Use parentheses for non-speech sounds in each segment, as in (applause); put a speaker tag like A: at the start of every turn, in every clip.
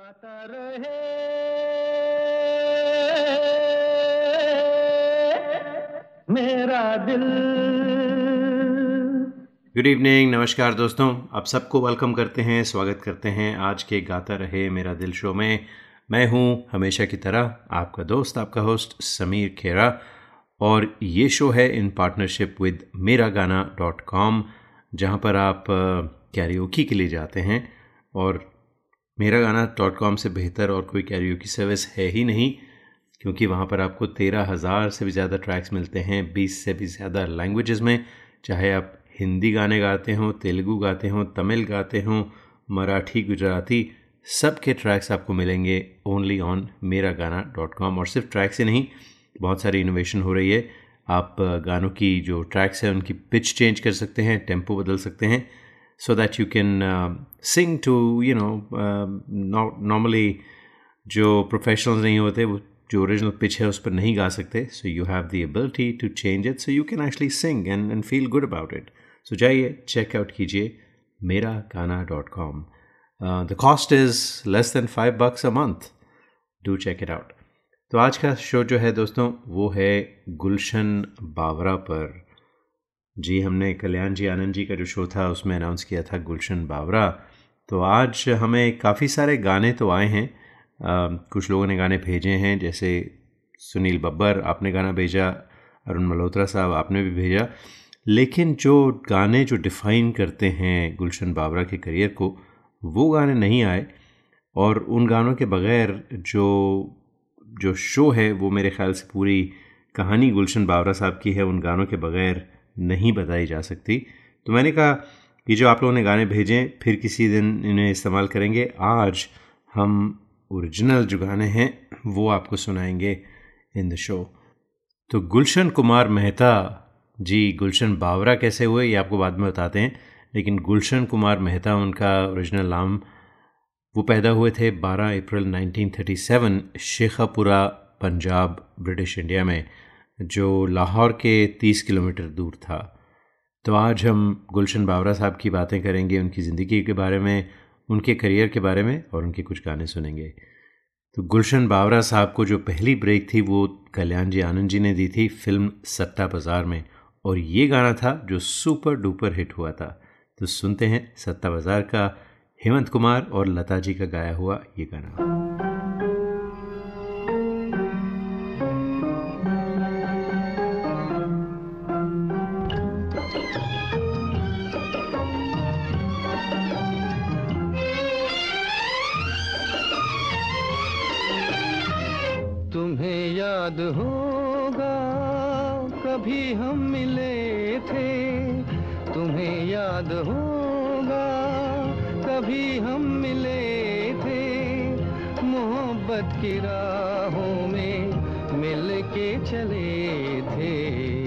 A: गाता रहे। मेरा दिल।
B: गुड इवनिंग नमस्कार दोस्तों। आप सबको वेलकम करते हैं, स्वागत करते हैं आज के गाता रहे मेरा दिल शो में। मैं हूँ हमेशा की तरह आपका दोस्त, आपका होस्ट समीर खेरा। और ये शो है इन पार्टनरशिप विद मेरा गाना डॉट कॉम जहाँ पर आप कैरियोकी के लिए जाते हैं। और मेरा गाना. डॉट कॉम से बेहतर और कोई कैरियो की सर्विस है ही नहीं, क्योंकि वहाँ पर आपको तेरह हज़ार से भी ज़्यादा ट्रैक्स मिलते हैं, बीस से भी ज़्यादा लैंग्वेजेस में। चाहे आप हिंदी गाने गाते हों, तेलुगु गाते हों, तमिल गाते हों, मराठी, गुजराती सब के ट्रैक्स आपको मिलेंगे ओनली ऑन मेरा गाना. डॉट कॉम और सिर्फ़ ट्रैक्स ही नहीं, बहुत सारी इनोवेशन हो रही है। आप गानों की जो ट्रैक्स हैं, उनकी पिच चेंज कर सकते हैं टेंपो बदल सकते हैं। So that you can uh, sing to you know uh, जो प्रोफेशनल्स नहीं होते वो जो ओरिजिनल पिच है उस पर नहीं गा सकते so you have the ability to change it so you can actually sing and and feel good about it so जाइए चेकआउट कीजिए Mera Gaana dot com the cost is less than five bucks a month do check it out तो आज का show जो है दोस्तों वो है गुलशन बावरा पर। जी हमने कल्याण जी आनंद जी का जो शो था उसमें अनाउंस किया था गुलशन बावरा। तो आज हमें काफ़ी सारे गाने तो आए हैं। आ, कुछ लोगों ने गाने भेजे हैं जैसे सुनील बब्बर आपने गाना भेजा अरुण मल्होत्रा साहब आपने भी भेजा। लेकिन जो गाने जो डिफ़ाइन करते हैं गुलशन बावरा के करियर को वो गाने नहीं आए। और उन गानों के बगैर जो जो शो है वो मेरे ख्याल से पूरी कहानी गुलशन बावरा साहब की है उन गानों के बगैर नहीं बताई जा सकती। तो मैंने कहा कि जो आप लोगों ने गाने भेजें, फिर किसी दिन इन्हें इस्तेमाल करेंगे। आज हम ओरिजिनल जो गाने हैं, वो आपको सुनाएँगे इन द शो। तो गुलशन कुमार मेहता जी, गुलशन बावरा कैसे हुए, ये आपको बाद में बताते हैं। लेकिन गुलशन कुमार मेहता, उनका ओरिजिनल नाम, वो पैदा हुए थे 12 अप्रैल 1937 शेखापुरा, पंजाब, ब्रिटिश इंडिया में। जो लाहौर के तीस किलोमीटर दूर था। तो आज हम गुलशन बावरा साहब की बातें करेंगे, उनकी ज़िंदगी के बारे में, उनके करियर के बारे में और उनके कुछ गाने सुनेंगे। तो गुलशन बावरा साहब को जो पहली ब्रेक थी, वो कल्याण जी आनंद जी ने दी थी फ़िल्म सत्ता बाज़ार में। और ये गाना था जो सुपर डुपर हिट हुआ था। तो सुनते हैं सत्ता बाज़ार का हेमंत कुमार और लता जी का गाया हुआ ये गाना।
A: याद होगा, कभी हम मिले थे। तुम्हें याद होगा, कभी हम मिले थे। मोहब्बत की राहों में मिल के चले थे।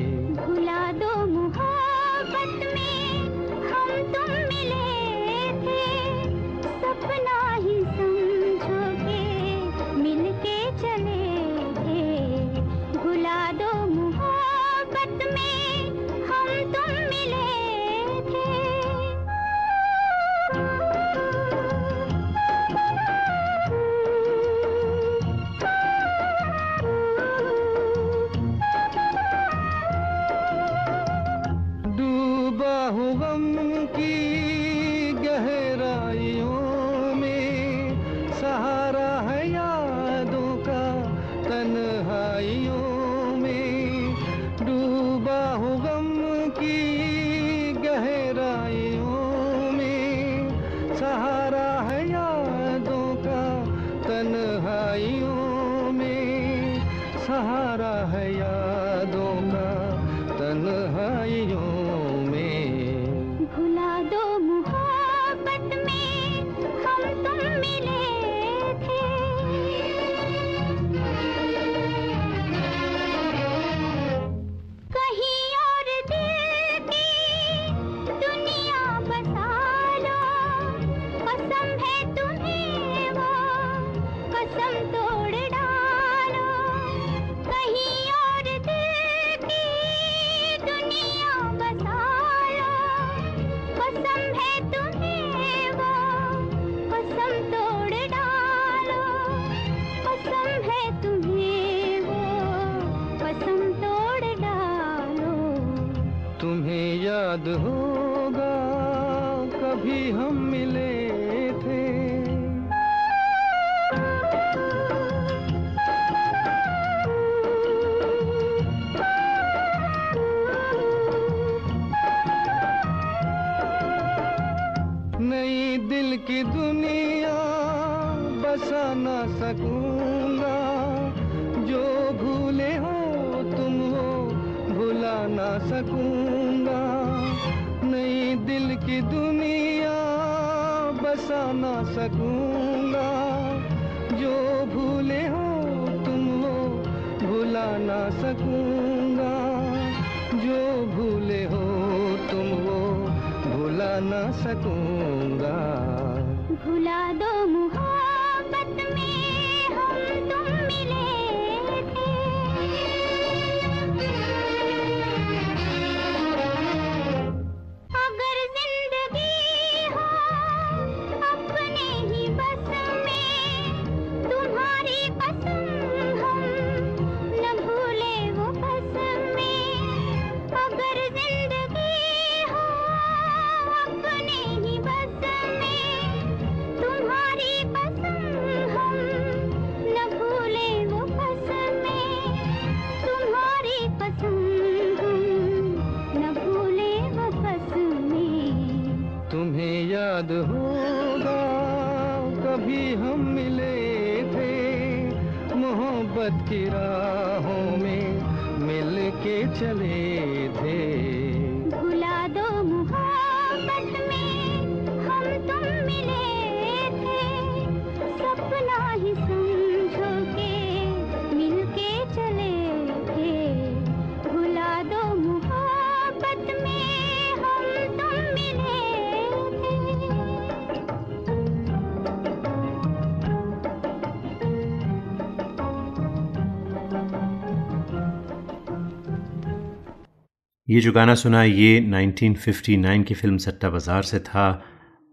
B: ये जो गाना सुना, ये 1959 की फ़िल्म सट्टा बाज़ार से था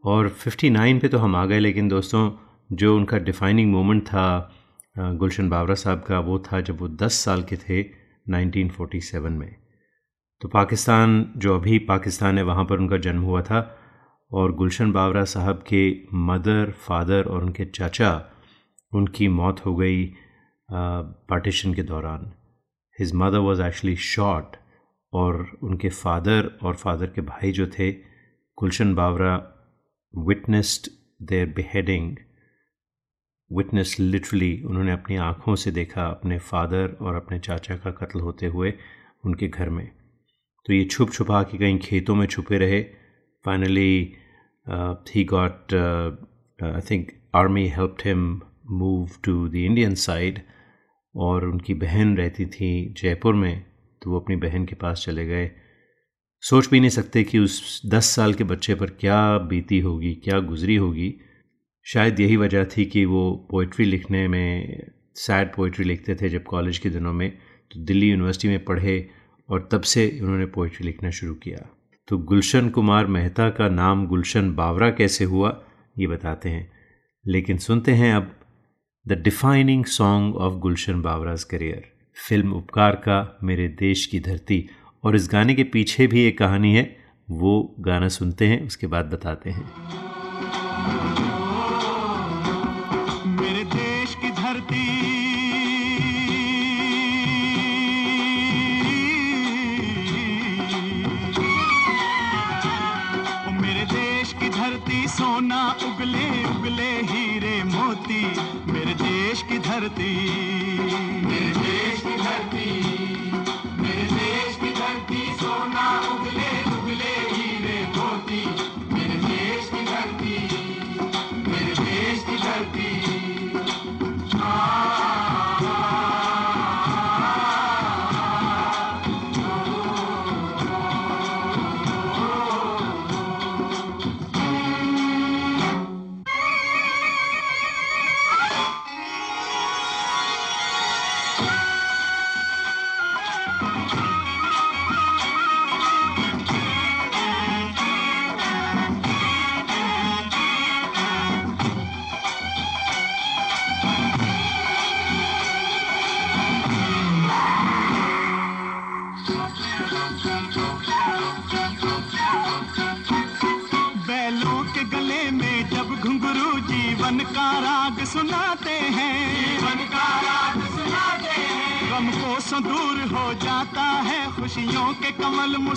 B: और 59 पे तो हम आ गए, लेकिन दोस्तों, जो उनका डिफाइनिंग मोमेंट था गुलशन बावरा साहब का, वो था जब वो 10 साल के थे 1947 में। तो पाकिस्तान, जो अभी पाकिस्तान है, वहाँ पर उनका जन्म हुआ था और गुलशन बावरा साहब के मदर, फादर और उनके चाचा, उनकी मौत हो गई पार्टीशन के दौरान। His mother was actually shot और उनके फादर और फादर के भाई जो थे, Gulshan Bawra witnessed their beheading. Witness literally उन्होंने अपनी आँखों से देखा अपने फादर और अपने चाचा का कत्ल होते हुए उनके घर में। तो ये छुप छुपा के कहीं खेतों में छुपे रहे। Finally he got I think army helped him move to the Indian side और उनकी बहन रहती थी जयपुर में। तो वो अपनी बहन के पास चले गए। सोच भी नहीं सकते कि उस दस साल के बच्चे पर क्या बीती होगी, क्या गुजरी होगी। शायद यही वजह थी कि वो पोइट्री लिखने में सैड पोइट्री लिखते थे जब कॉलेज के दिनों में तो दिल्ली यूनिवर्सिटी में पढ़े और तब से उन्होंने पोइट्री लिखना शुरू किया। तो गुलशन कुमार मेहता का नाम गुलशन बावरा कैसे हुआ, ये बताते हैं। लेकिन सुनते हैं अब the defining song of Gulshan बावराज career film Upkar का मेरे देश की धरती। और इस गाने के पीछे भी एक कहानी है। वो गाना सुनते हैं, उसके बाद बताते हैं।
C: मेरे देश की धरती। मेरे देश की धरती, सोना उगले उगले हीरे मोती। मेरे देश की धरती। धरती मेरे देश की धरती सोना उगले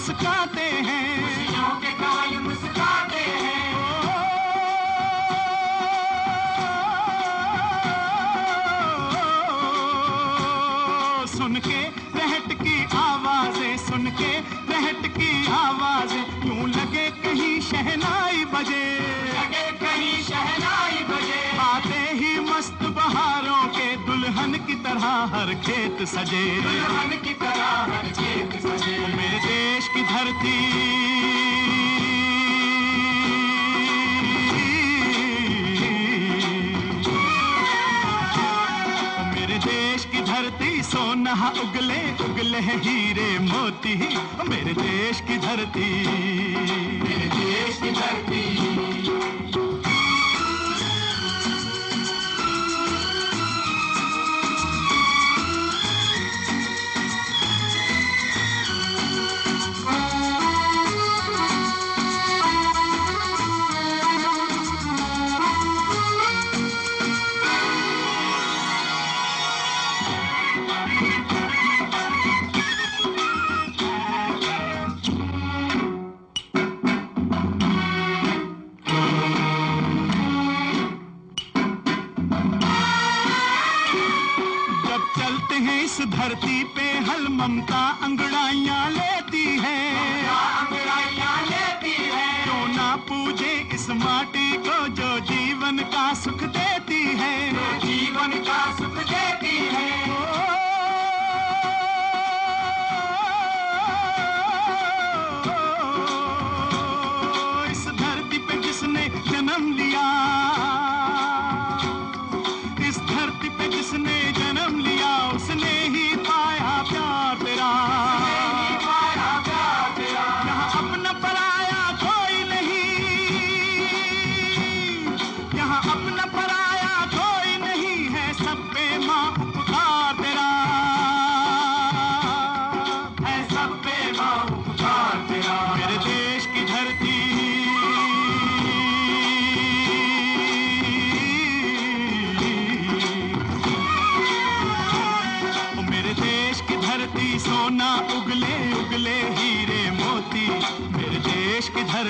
C: मुस्काते हैं। सुन के रहट की आवाज़ें सुन के रहट की आवाज़ें। यूँ लगे कहीं शहनाई बजे। लगे कहीं शहनाई बजे। आते ही मस्त बहारों के दुल्हन की तरह हर खेत सजे। सोना उगले उगले हैं हीरे मोती मेरे देश की धरती। मेरे देश की धरती।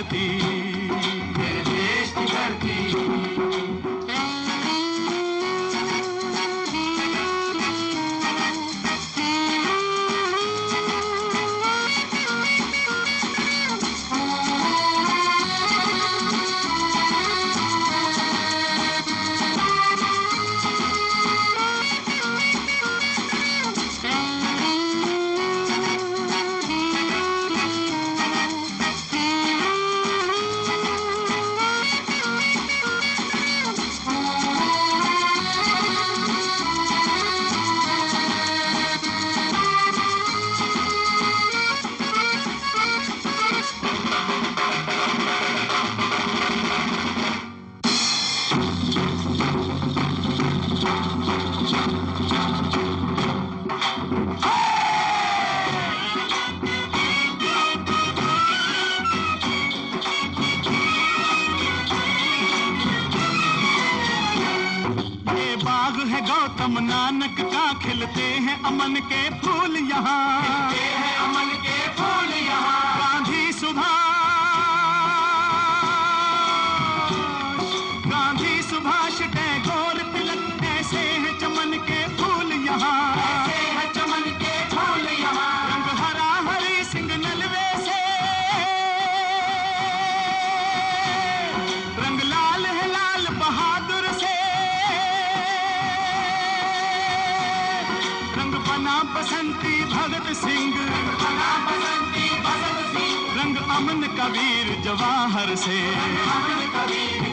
C: ti. कबीर जवाहर से। Kabir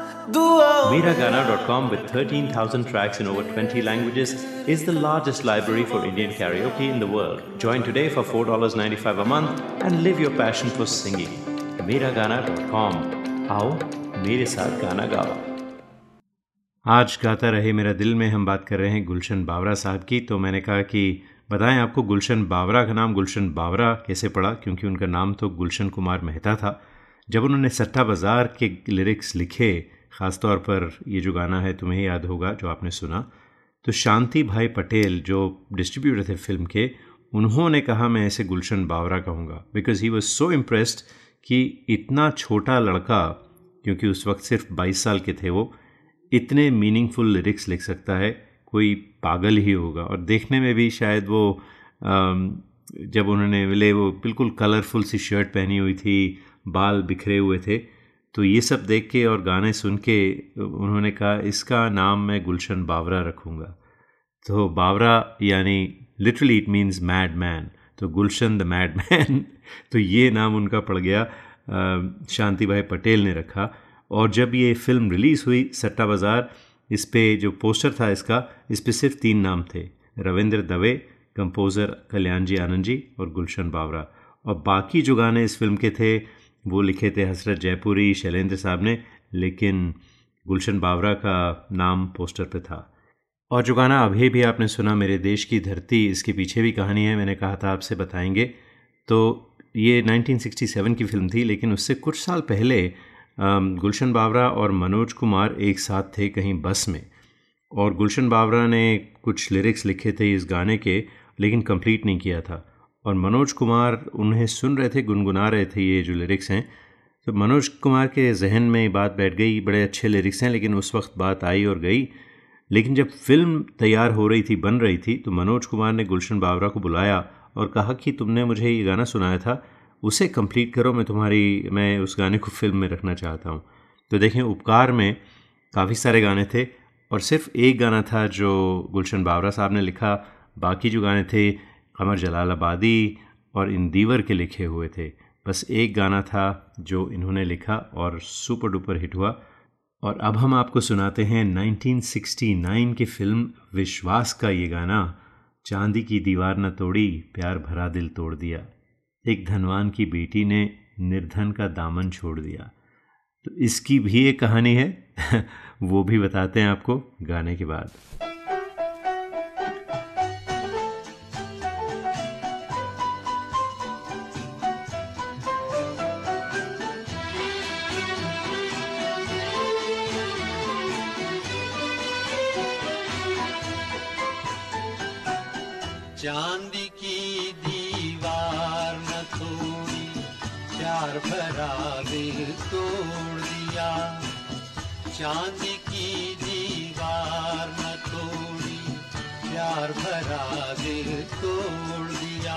B: Miragana.com with 13,000 tracks in over 20 languages is the largest library for Indian karaoke in the world. Join today for $4.95 a month and live your passion for singing. Miragana.com. आओ मेरे साथ गाना गाओ आज गाता रहे मेरा दिल में हम बात कर रहे हैं गुलशन बावरा साहब की तो मैंने कहा कि बताएँ आपको गुलशन बावरा का नाम गुलशन बावरा कैसे पड़ा क्योंकि उनका नाम तो गुलशन कुमार मेहता था जब उन्होंने सट्टा बाज़ार के लिरिक्स लिखे ख़ास तौर पर ये जो गाना है, तुम्हें याद होगा, जो आपने सुना तो शांति भाई पटेल, जो डिस्ट्रीब्यूटर थे फ़िल्म के, उन्होंने कहा, मैं ऐसे गुलशन बावरा कहूँगा। Because he was so impressed कि इतना छोटा लड़का, क्योंकि उस वक्त सिर्फ़ 22 साल के थे वो, इतने मीनिंगफुल लिरिक्स लिख सकता है, कोई पागल ही होगा। और देखने में भी शायद वो जब उन्होंने मिले वो बिल्कुल कलरफुल सी शर्ट पहनी हुई थी, बाल बिखरे हुए थे तो ये सब देख के और गाने सुन के उन्होंने कहा, इसका नाम मैं गुलशन बावरा रखूँगा। तो बावरा यानी literally it means mad man तो गुलशन द मैड मैन तो ये नाम उनका पड़ गया शांति भाई पटेल ने रखा। और जब ये फ़िल्म रिलीज़ हुई, सट्टा बाज़ार, इस पर जो पोस्टर था इसका, इस पर सिर्फ़ तीन नाम थे। रविंद्र दवे कंपोज़र कल्याण जी आनंद जी और गुलशन बावरा। और बाकी जो गाने इस फ़िल्म के थे वो लिखे थे हसरत जयपुरी, शैलेंद्र साहब ने, लेकिन गुलशन बावरा का नाम पोस्टर पे था। और जो गाना अभी भी आपने सुना, मेरे देश की धरती, इसके पीछे भी कहानी है, मैंने कहा था आपसे, बताएँगे। तो ये 1967 की फ़िल्म थी, लेकिन उससे कुछ साल पहले गुलशन बावरा और मनोज कुमार एक साथ थे कहीं बस में। और गुलशन बावरा ने कुछ लिरिक्स लिखे थे इस गाने के, लेकिन कंप्लीट नहीं किया था। और मनोज कुमार उन्हें सुन रहे थे, गुनगुना रहे थे ये जो लिरिक्स हैं। तो मनोज कुमार के जहन में ये बात बैठ गई, बड़े अच्छे लिरिक्स हैं, लेकिन उस वक्त बात आई और गई। लेकिन जब फ़िल्म तैयार हो रही थी, बन रही थी तो मनोज कुमार ने गुलशन बावरा को बुलाया और कहा कि तुमने मुझे ये गाना सुनाया था, उसे कंप्लीट करो, मैं तुम्हारी, मैं उस गाने को फ़िल्म में रखना चाहता हूँ। तो देखें, उपकार में काफ़ी सारे गाने थे और सिर्फ़ एक गाना था जो गुलशन बावरा साहब ने लिखा, बाकी जो गाने थे कमर जलालाबादी और इन दीवर के लिखे हुए थे। बस एक गाना था जो इन्होंने लिखा और सुपर डुपर हिट हुआ। और अब हम आपको सुनाते हैं 1969 की फ़िल्म विश्वास का ये गाना, चांदी की दीवार न तोड़ी, प्यार भरा दिल तोड़ दिया। एक धनवान की बेटी ने निर्धन का दामन छोड़ दिया। तो इसकी भी एक कहानी है। (laughs) वो भी बताते हैं आपको गाने के बाद।
D: चांदी की दीवार न तोड़ी प्यार भरा दिल तोड़ दिया।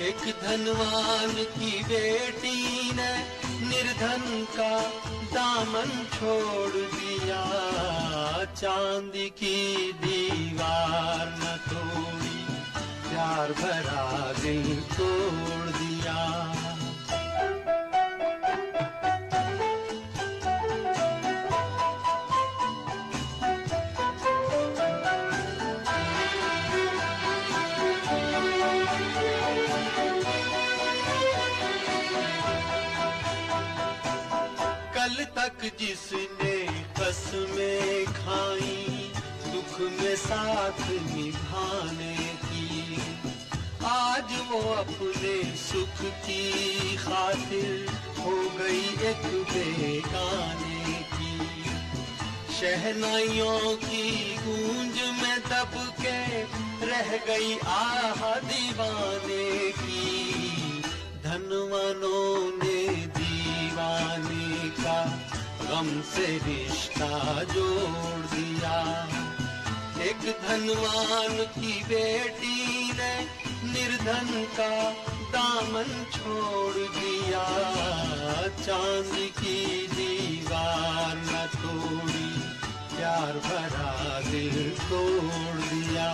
D: एक धनवान की बेटी ने निर्धन का दामन छोड़ दिया। चांदी की दीवार न तोड़ी प्यार भरा दिल तोड़ दिया। जिसने कसमें खाई, दुख में साथ निभाने की। आज वो अपने सुख की खातिर हो गई एक बेगाने की। शहनाइयों की गूंज में दब के रह गई आह दीवाने की। धनवानों ने दीवाने का गम से रिश्ता जोड़ दिया। एक धनवान की बेटी ने निर्धन का दामन छोड़ दिया। चाँद की दीवार न तोड़ी, प्यार भरा दिल तोड़ दिया।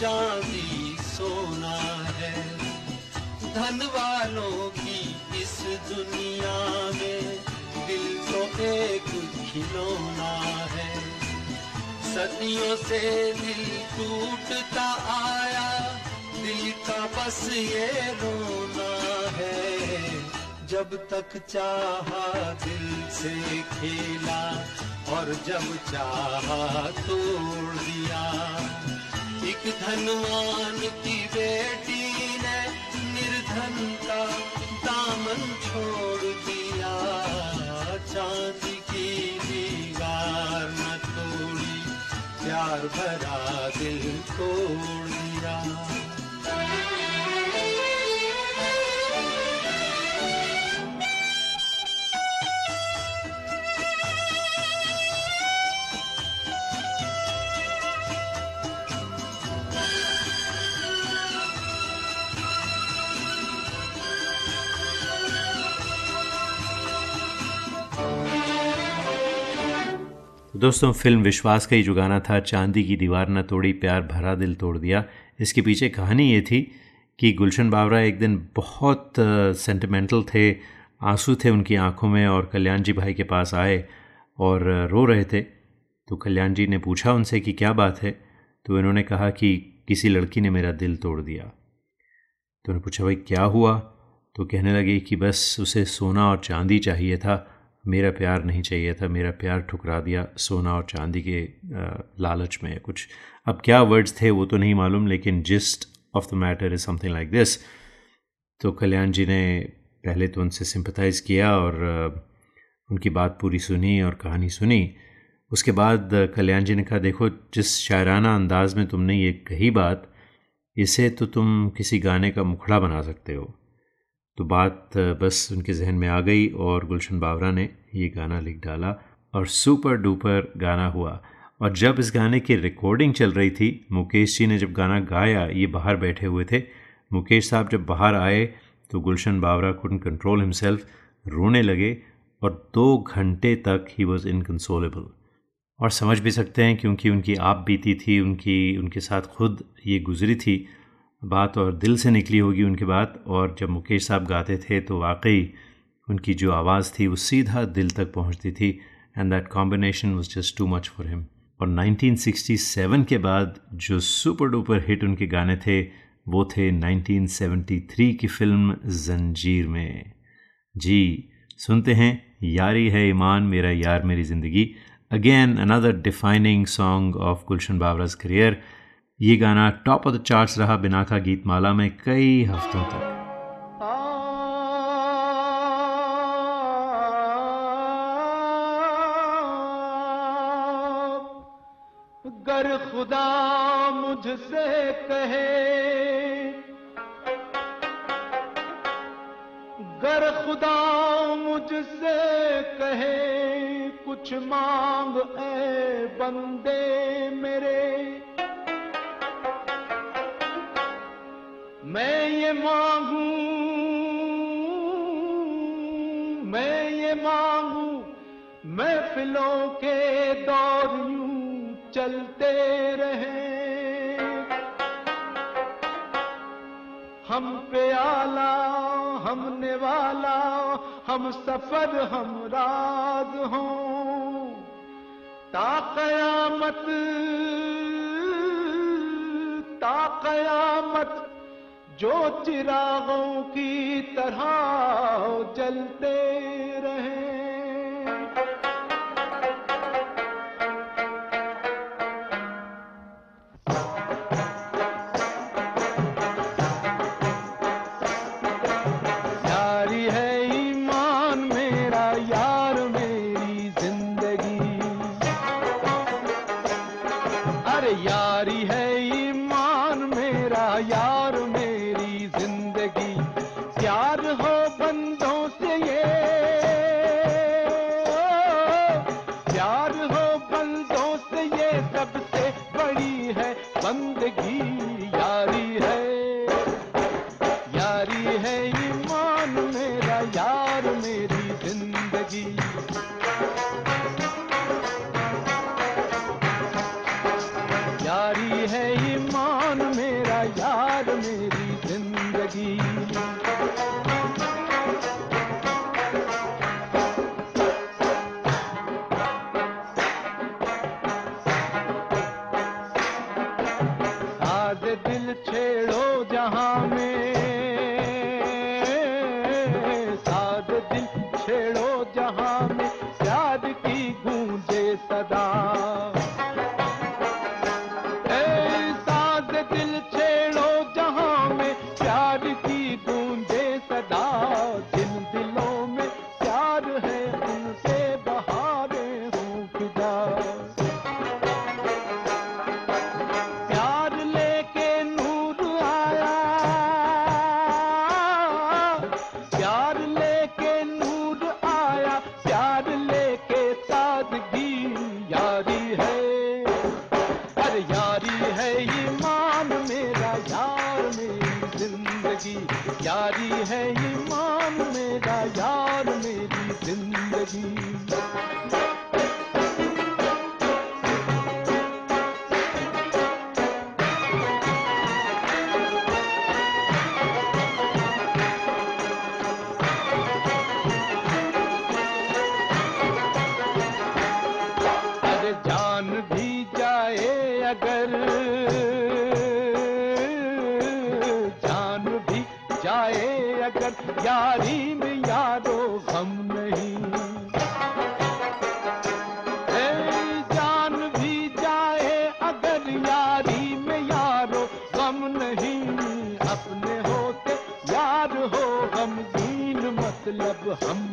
D: चांदी सोना है। धन वालों की इस दुनिया में दिल तो एक खिलौना है। सदियों से दिल टूटता आया, दिल का बस ये रोना है। जब तक चाहा दिल से खेला और जब चाहा तोड़ दिया। एक धनवान की बेटी ने निर्धन का दामन छोड़ दिया। चांदी की दीवार न तोड़ी प्यार भरा दिल तोड़ दिया
B: दोस्तों, फ़िल्म विश्वास का ही जुगाना था। चांदी की दीवार न तोड़ी, प्यार भरा दिल तोड़ दिया। इसके पीछे कहानी ये थी कि गुलशन बावरा एक दिन बहुत सेंटिमेंटल थे, आँसू थे उनकी आँखों में और कल्याण जी भाई के पास आए और रो रहे थे। तो कल्याण जी ने पूछा उनसे कि क्या बात है? तो इन्होंने कहा कि किसी लड़की ने मेरा दिल तोड़ दिया। तो उन्होंने पूछा, भाई, क्या हुआ? तो कहने लगे कि बस उसे सोना और चांदी चाहिए था। मेरा प्यार नहीं चाहिए था, मेरा प्यार ठुकरा दिया सोना और चांदी के लालच में कुछ। अब क्या वर्ड्स थे वो तो नहीं मालूम, लेकिन gist of the matter is something like this तो कल्याण जी ने पहले तो उनसे सिंपथाइज़ किया और उनकी बात पूरी सुनी और कहानी सुनी। उसके बाद कल्याण जी ने कहा, देखो, जिस शायराना अंदाज में तुमने ये कही बात, इसे तो तुम किसी गाने का मुखड़ा बना सकते हो। तो बात बस उनके जहन में आ गई और गुलशन बावरा ने ये गाना लिख डाला और सुपर डुपर गाना हुआ। और जब इस गाने की रिकॉर्डिंग चल रही थी, मुकेश जी ने जब गाना गाया, ये बाहर बैठे हुए थे। मुकेश साहब जब बाहर आए तो गुलशन बावरा कुडन कंट्रोल हिमसेल्फ रोने लगे और दो घंटे तक ही वॉज़ इनकन्सोलेबल और समझ भी सकते हैं, क्योंकि उनकी आप बीती थी, उनकी, उनके साथ खुद ये गुजरी थी, बात और दिल से निकली होगी उनकी बात। और जब मुकेश साहब गाते थे तो वाकई उनकी जो आवाज़ थी वो सीधा दिल तक पहुँचती थी and that combination was just too much for him और 1967 के बाद जो सुपर डुपर हिट उनके गाने थे, वो थे 1973 की फ़िल्म जंजीर में। जी, सुनते हैं, यारी है ईमान, मेरा यार मेरी ज़िंदगी। Again another defining song of Gulshan Bawra's career ये गाना टॉप ऑफ़ द चार्ट्स रहा बिना का गीत माला में कई हफ्तों तक।
E: मुझसे कहे, गर खुदा मुझसे कहे, कुछ मांग ए बंदे मेरे। मैं ये मांगू, मैं ये मांगू, महफिलों के दौर यूँ चलते रहे। हम पे आला हमने वाला हम सफ़र, हम राज हों। ता कयामत ता कयामत, जो चिरागों की तरह जलते रहे। हम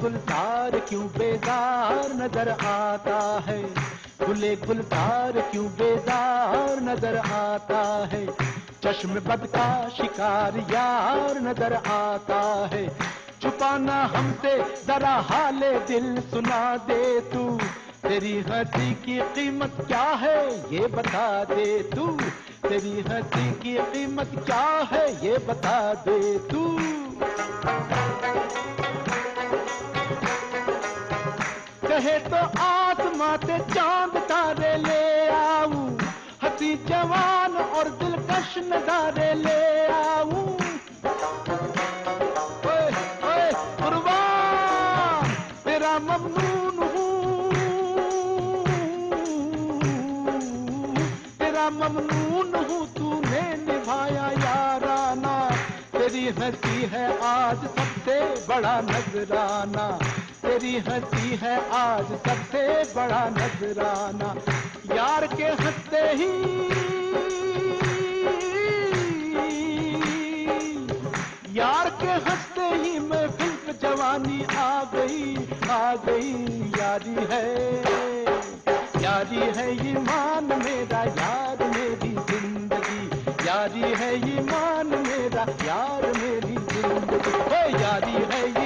E: गुलजार क्यों बेजार नज़र आता है? गुले गुलजार क्यों बेजार नज़र आता है? चश्म बद का शिकार यार नज़र आता है। छुपाना हमसे जरा हाले दिल सुना दे तू। तेरी हँसी की कीमत क्या है ये बता दे तू। तेरी हँसी की कीमत क्या है ये बता दे तू। कहे तो आसमां से चाँद तारे ले आऊँ। हसी जवान और दिलकश नजारे ले आऊँ। तेरा ममनून हूँ। तेरा ममनून हूँ, तूने निभाया याराना। तेरी हँसी है आज सबसे बड़ा नजराना। तेरी हँसी है आज सबसे बड़ा नजराना, यार के हँसते ही। यार के हँसते ही मैं फ़िल्म जवानी आ गई आ गई। यारी है यारी है ईमान मेरा, यार मेरी ज़िंदगी। यारी है ईमान मेरा, यार मेरी ज़िंदगी। यारी है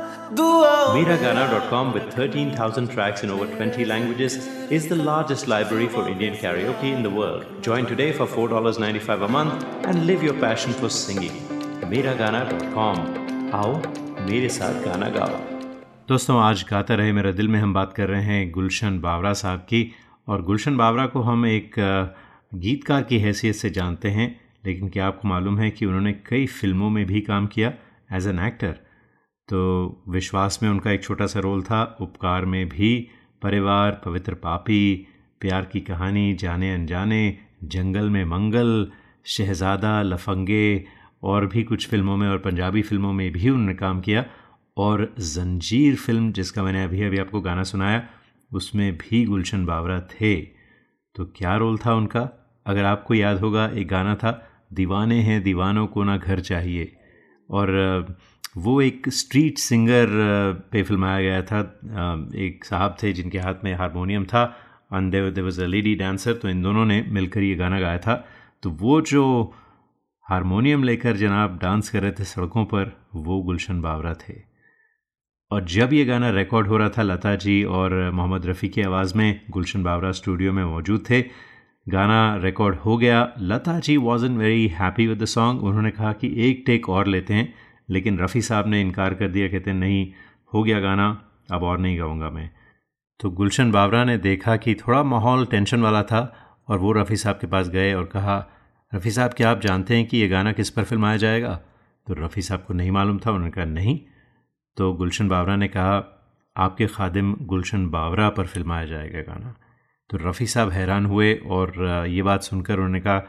B: Miragana.com with 13,000 tracks in over 20 languages is the largest library for Indian karaoke in the world. Join today for $4.95 a month and live your passion for singing. Miragana.com आओ मेरे साथ गाना गाओ दोस्तों आज गाता रहे मेरा दिल में हम बात कर रहे हैं गुलशन बावरा साहब की और गुलशन बावरा को हम एक गीतकार की हैसियत से जानते हैं लेकिन क्या आपको मालूम है कि उन्होंने कई फ़िल्मों में भी काम किया एज एन एक्टर तो विश्वास में उनका एक छोटा सा रोल था, उपकार में भी। परिवार, पवित्र पापी, प्यार की कहानी, जाने अनजाने, जंगल में मंगल, शहज़ादा, लफंगे और भी कुछ फ़िल्मों में और पंजाबी फ़िल्मों में भी उन्होंने काम किया। और जंजीर फ़िल्म, जिसका मैंने अभी अभी आपको गाना सुनाया, उसमें भी गुलशन बावरा थे। तो क्या रोल था उनका? अगर आपको याद होगा, एक गाना था, दीवाने हैं दीवानों को ना घर चाहिए। और वो एक स्ट्रीट सिंगर पे फिल्माया गया था। एक साहब थे जिनके हाथ में हारमोनियम था and there was a lady dancer तो इन दोनों ने मिलकर ये गाना गाया था। तो वो जो हारमोनियम लेकर जनाब डांस कर रहे थे सड़कों पर, वो गुलशन बावरा थे। और जब ये गाना रिकॉर्ड हो रहा था, लता जी और मोहम्मद रफ़ी की आवाज़ में, गुलशन बावरा स्टूडियो में मौजूद थे। गाना रिकॉर्ड हो गया। Lata ji was in very happy with the song उन्होंने कहा कि एक टेक और लेते हैं। लेकिन रफ़ी साहब ने इनकार कर दिया, कहते, नहीं, हो गया गाना, अब और नहीं गाऊँगा मैं। तो गुलशन बावरा ने देखा कि थोड़ा माहौल टेंशन वाला था और वो रफ़ी साहब के पास गए और कहा, रफ़ी साहब, क्या आप जानते हैं कि ये गाना किस पर फिल्माया जाएगा? तो रफ़ी साहब को नहीं मालूम था, उन्होंने कहा, नहीं। तो गुलशन बावरा ने कहा, आपके खादिम गुलशन बावरा पर फिल्माया जाएगा गाना। तो रफ़ी साहब हैरान हुए और ये बात सुनकर उन्होंने कहा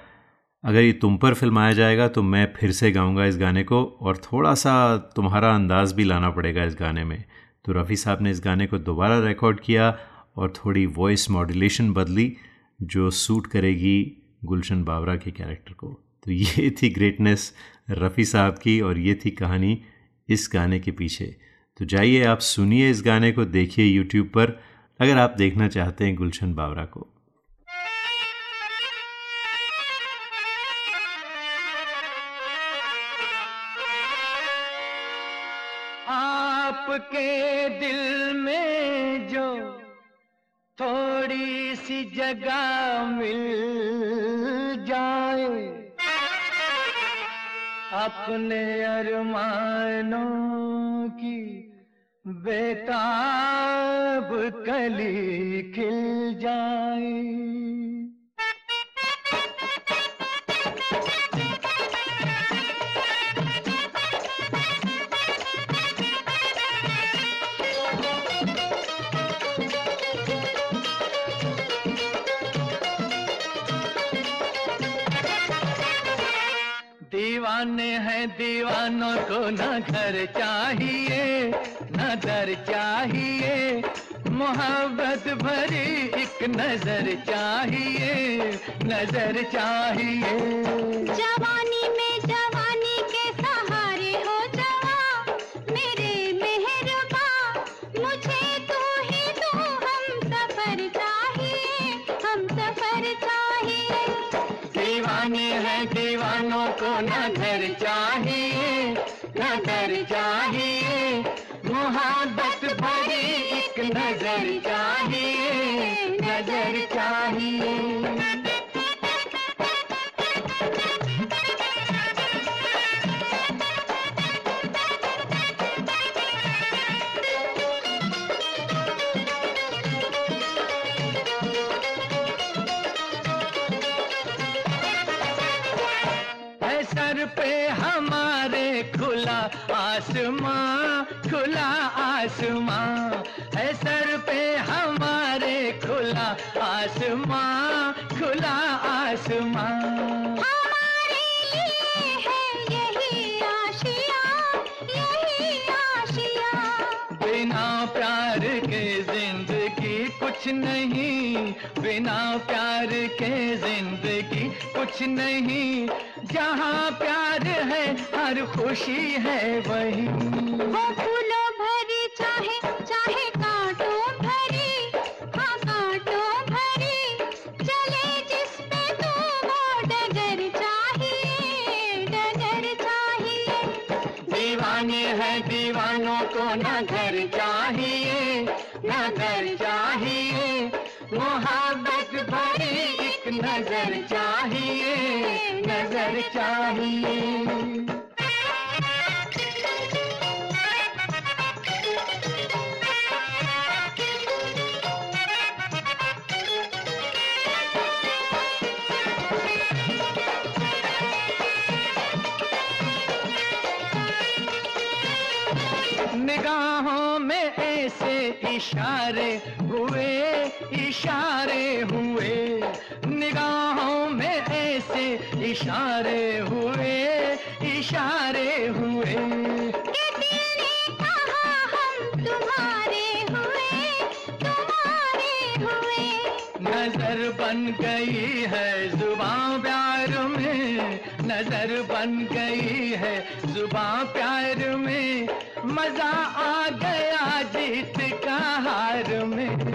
B: अगर ये तुम पर फिल्माया जाएगा तो मैं फिर से गाऊँगा इस गाने को, और थोड़ा सा तुम्हारा अंदाज़ भी लाना पड़ेगा इस गाने में। तो रफ़ी साहब ने इस गाने को दोबारा रिकॉर्ड किया, और थोड़ी वॉइस मॉड्यूलेशन बदली, जो सूट करेगी गुलशन बावरा के कैरेक्टर को। तो ये थी ग्रेटनेस रफ़ी साहब की, और ये थी कहानी इस गाने के पीछे। तो जाइए, आप सुनिए इस गाने को, देखिए यूट्यूब पर। अगर आप देखना चाहते हैं गुलशन बावरा को।
C: आपके दिल में जो थोड़ी सी जगह मिल जाए, अपने अरमानों की बेताब कली खिल जाए। दीवाने हैं, दीवानों को न घर चाहिए, न दर चाहिए। मोहब्बत भरी एक नज़र चाहिए नज़र चाहिए।
F: जवानी
C: खुला आसमां खुला आसमां। कुछ नहीं बिना प्यार के ज़िंदगी कुछ नहीं। जहाँ प्यार है हर खुशी है वही।
F: वो फूलों भरी चाहे चाहे कांटों भरी। हाँ कांटों भरी। चले जिस पे तो वो डगर चाहिए डगर चाहिए।
C: दीवाने हैं दीवानों को न घर चाहिए न घर चाहिए। नज़र चाहिए नज़र चाहिए। निगाहों में ऐसे इशारे हुए इशारे हुए निगाहों में ऐसे इशारे हुए इशारे हुए।
F: कि दिल ने कहा हम तुम्हारे हुए तुम्हारे हुए।
C: नज़र बन गई है ज़ुबान प्यार में नज़र बन गई है ज़ुबान प्यार में। मज़ा आ गया जीत का हार में।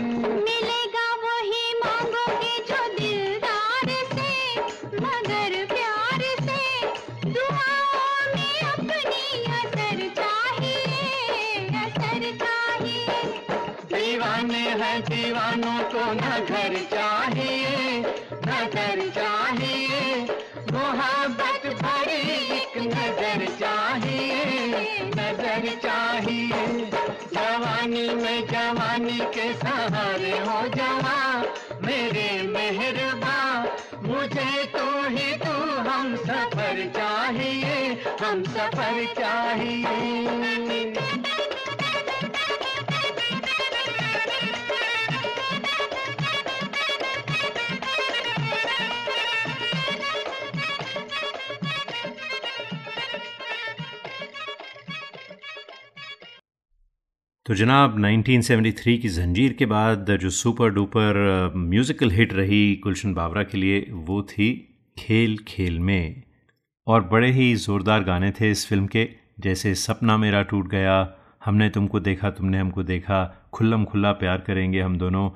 C: दीवाने को न घर चाहिए न घर चाहिए। मोहब्बत भरी एक नज़र चाहिए नज़र चाहिए। जवानी में जवानी के सहारे हो जवा, मेरे मेहरबा, मुझे तो ही तू हम सफ़र चाहिए, हम सफ़र चाहिए।
G: तो जनाब 1973 की जंजीर के बाद जो सुपर डुपर म्यूज़िकल हिट रही गुलशन बावरा के लिए, वो थी खेल खेल में। और बड़े ही ज़ोरदार गाने थे इस फ़िल्म के, जैसे सपना मेरा टूट गया, हमने तुमको देखा, तुमने हमको देखा, खुल्लम खुल्ला प्यार करेंगे हम दोनों।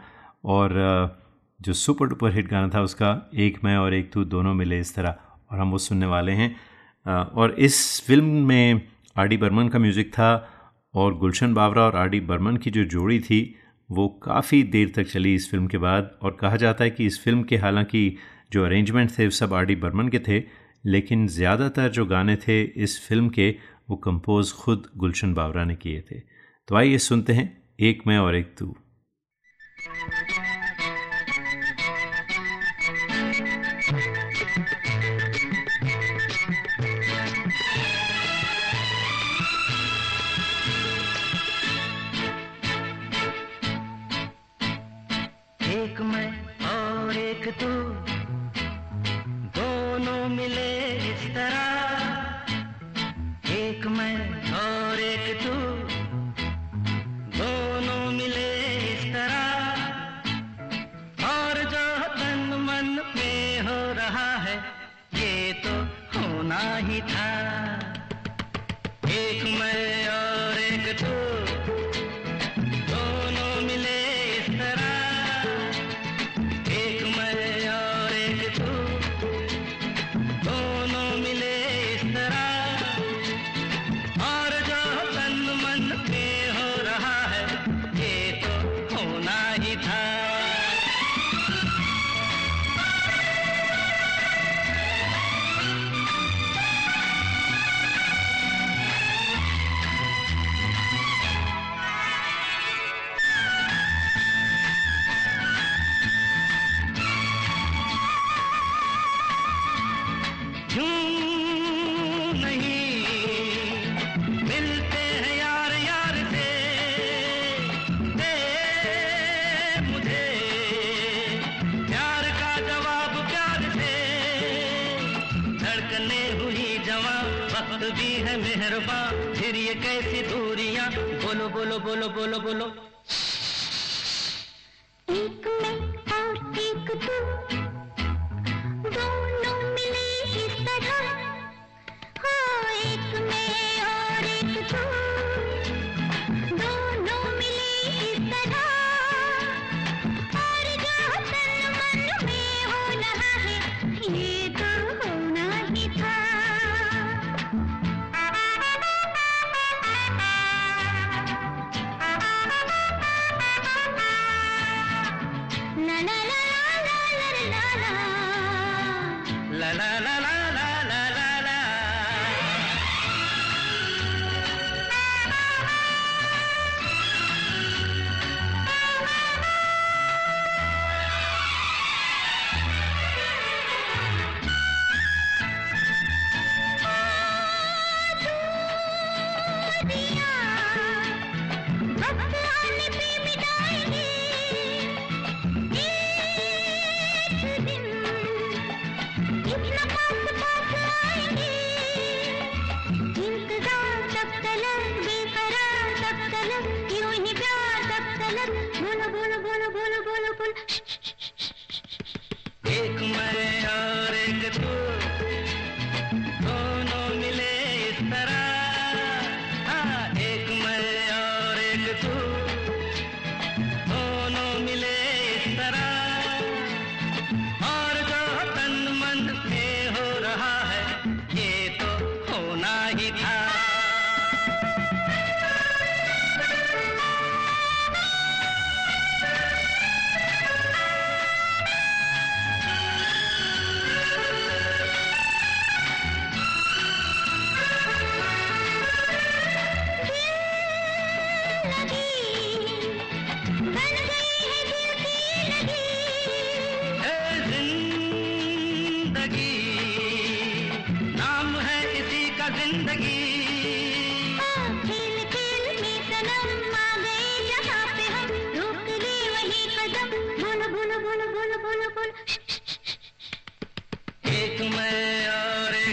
G: और जो सुपर डुपर हिट गाना था उसका, एक मैं और एक तू दोनों मिले इस तरह, और हम वो सुनने वाले हैं। और इस फ़िल्म में आर डी बर्मन का म्यूज़िक था और गुलशन बावरा और आर डी बर्मन की जो जोड़ी थी, वो काफ़ी देर तक चली इस फ़िल्म के बाद। और कहा जाता है कि इस फ़िल्म के हालाँकि जो अरेंजमेंट थे सब आर डी बर्मन के थे, लेकिन ज़्यादातर जो गाने थे इस फ़िल्म के, वो कंपोज खुद गुलशन बावरा ने किए थे। तो आइए सुनते हैं एक मैं और एक तू।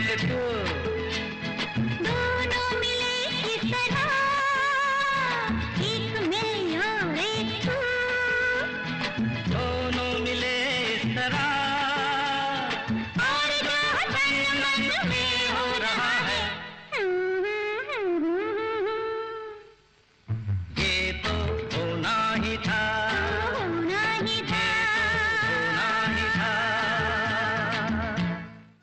H: और एक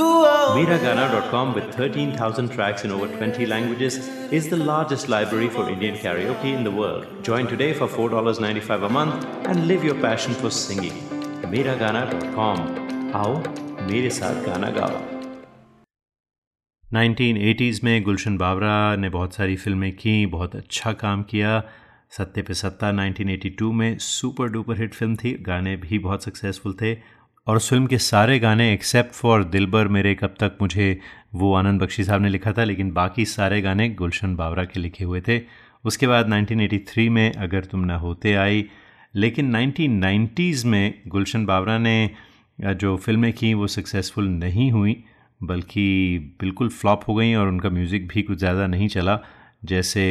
B: Com with 13,000 tracks in over 20 languages is the largest library for Indian karaoke in the world. Join today for $4.95 a month and live your passion for singing. Com आओ मेरे साथ गाना गाओ 1980s में गुलशन बावरा ने बहुत सारी फ़िल्में की बहुत अच्छा काम किया सत्ते पे सत्ता 1982 में सुपर डुपर हिट फ़िल्म थी गाने भी बहुत सक्सेसफुल थे और उस फ़िल्म के सारे गाने एक्सेप्ट फॉर दिलबर मेरे कब तक मुझे, वो आनंद बख्शी साहब ने लिखा था, लेकिन बाकी सारे गाने गुलशन बावरा के लिखे हुए थे। उसके बाद 1983 में अगर तुम ना होते आई, लेकिन 1990s में गुलशन बावरा ने जो फ़िल्में की वो सक्सेसफुल नहीं हुई, बल्कि बिल्कुल फ्लॉप हो गई और उनका म्यूज़िक भी कुछ ज़्यादा नहीं चला। जैसे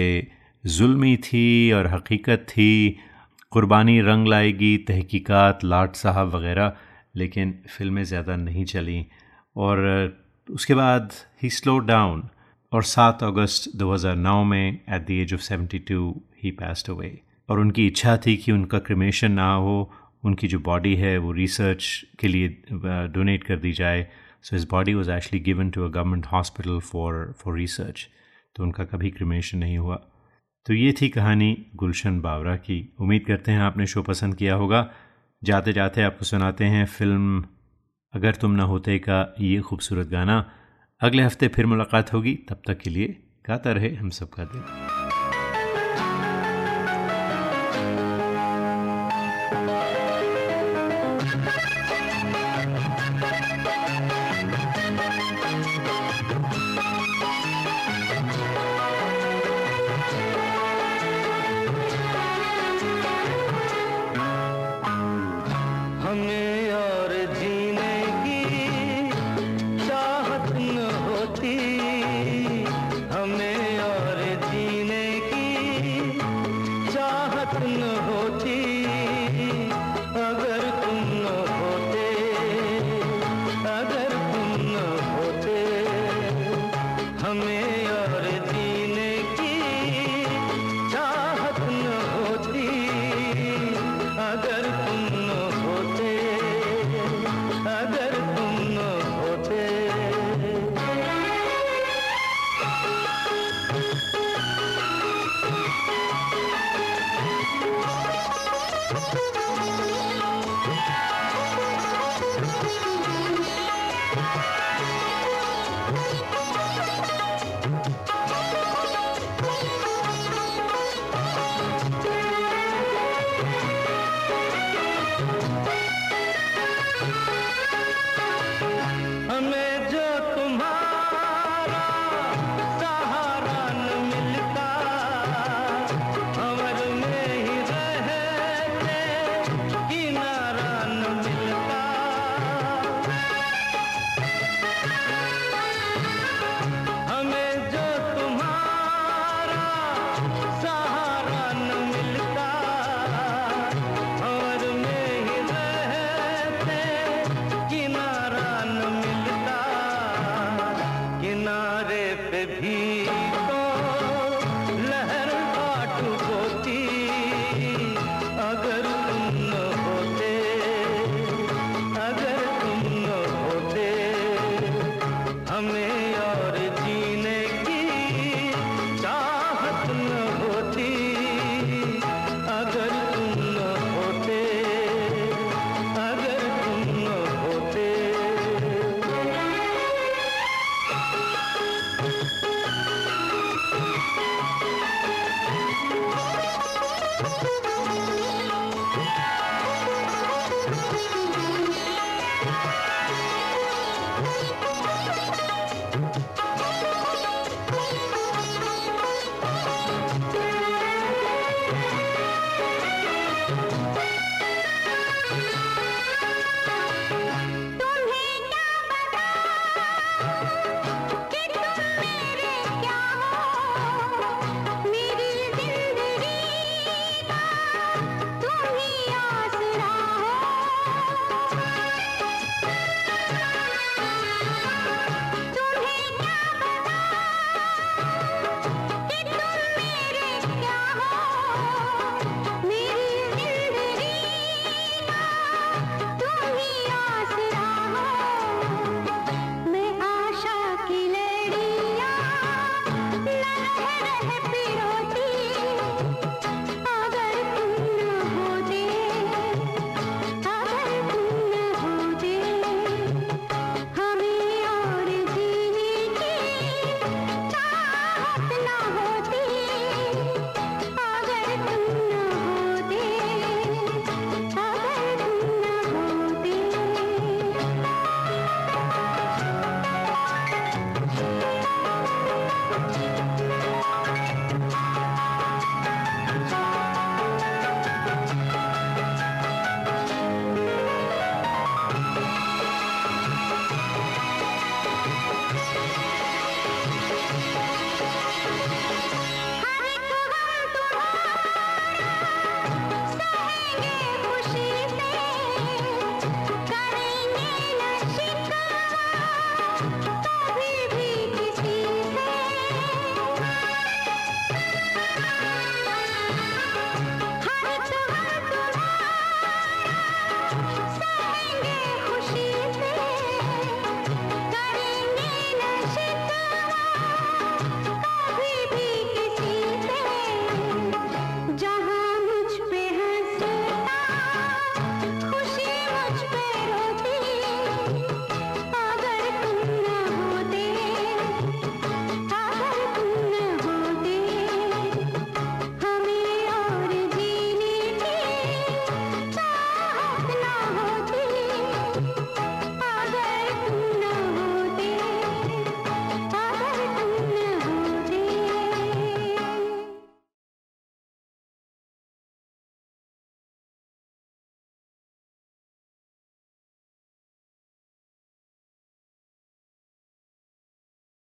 B: जुल्मी थी और हकीकत थी, कुर्बानी रंग लाएगी, तहकीकात, लाट साहब वगैरह। लेकिन फ़िल्में ज़्यादा नहीं चली। और उसके बाद ही स्लो डाउन और 7 अगस्त 2009 में at the age of 72 he passed away और उनकी इच्छा थी कि उनका क्रिमेशन ना हो, उनकी जो बॉडी है वो रिसर्च के लिए डोनेट कर दी जाए। So his body was actually given to a government hospital for for research तो उनका कभी क्रिमेशन नहीं हुआ। तो ये थी कहानी गुलशन बावरा की। उम्मीद करते हैं आपने शो पसंद किया होगा। जाते जाते आपको सुनाते हैं फ़िल्म अगर तुम ना होते का ये खूबसूरत गाना। अगले हफ़्ते फिर मुलाकात होगी, तब तक के लिए गाता रहे हम सबका दिल।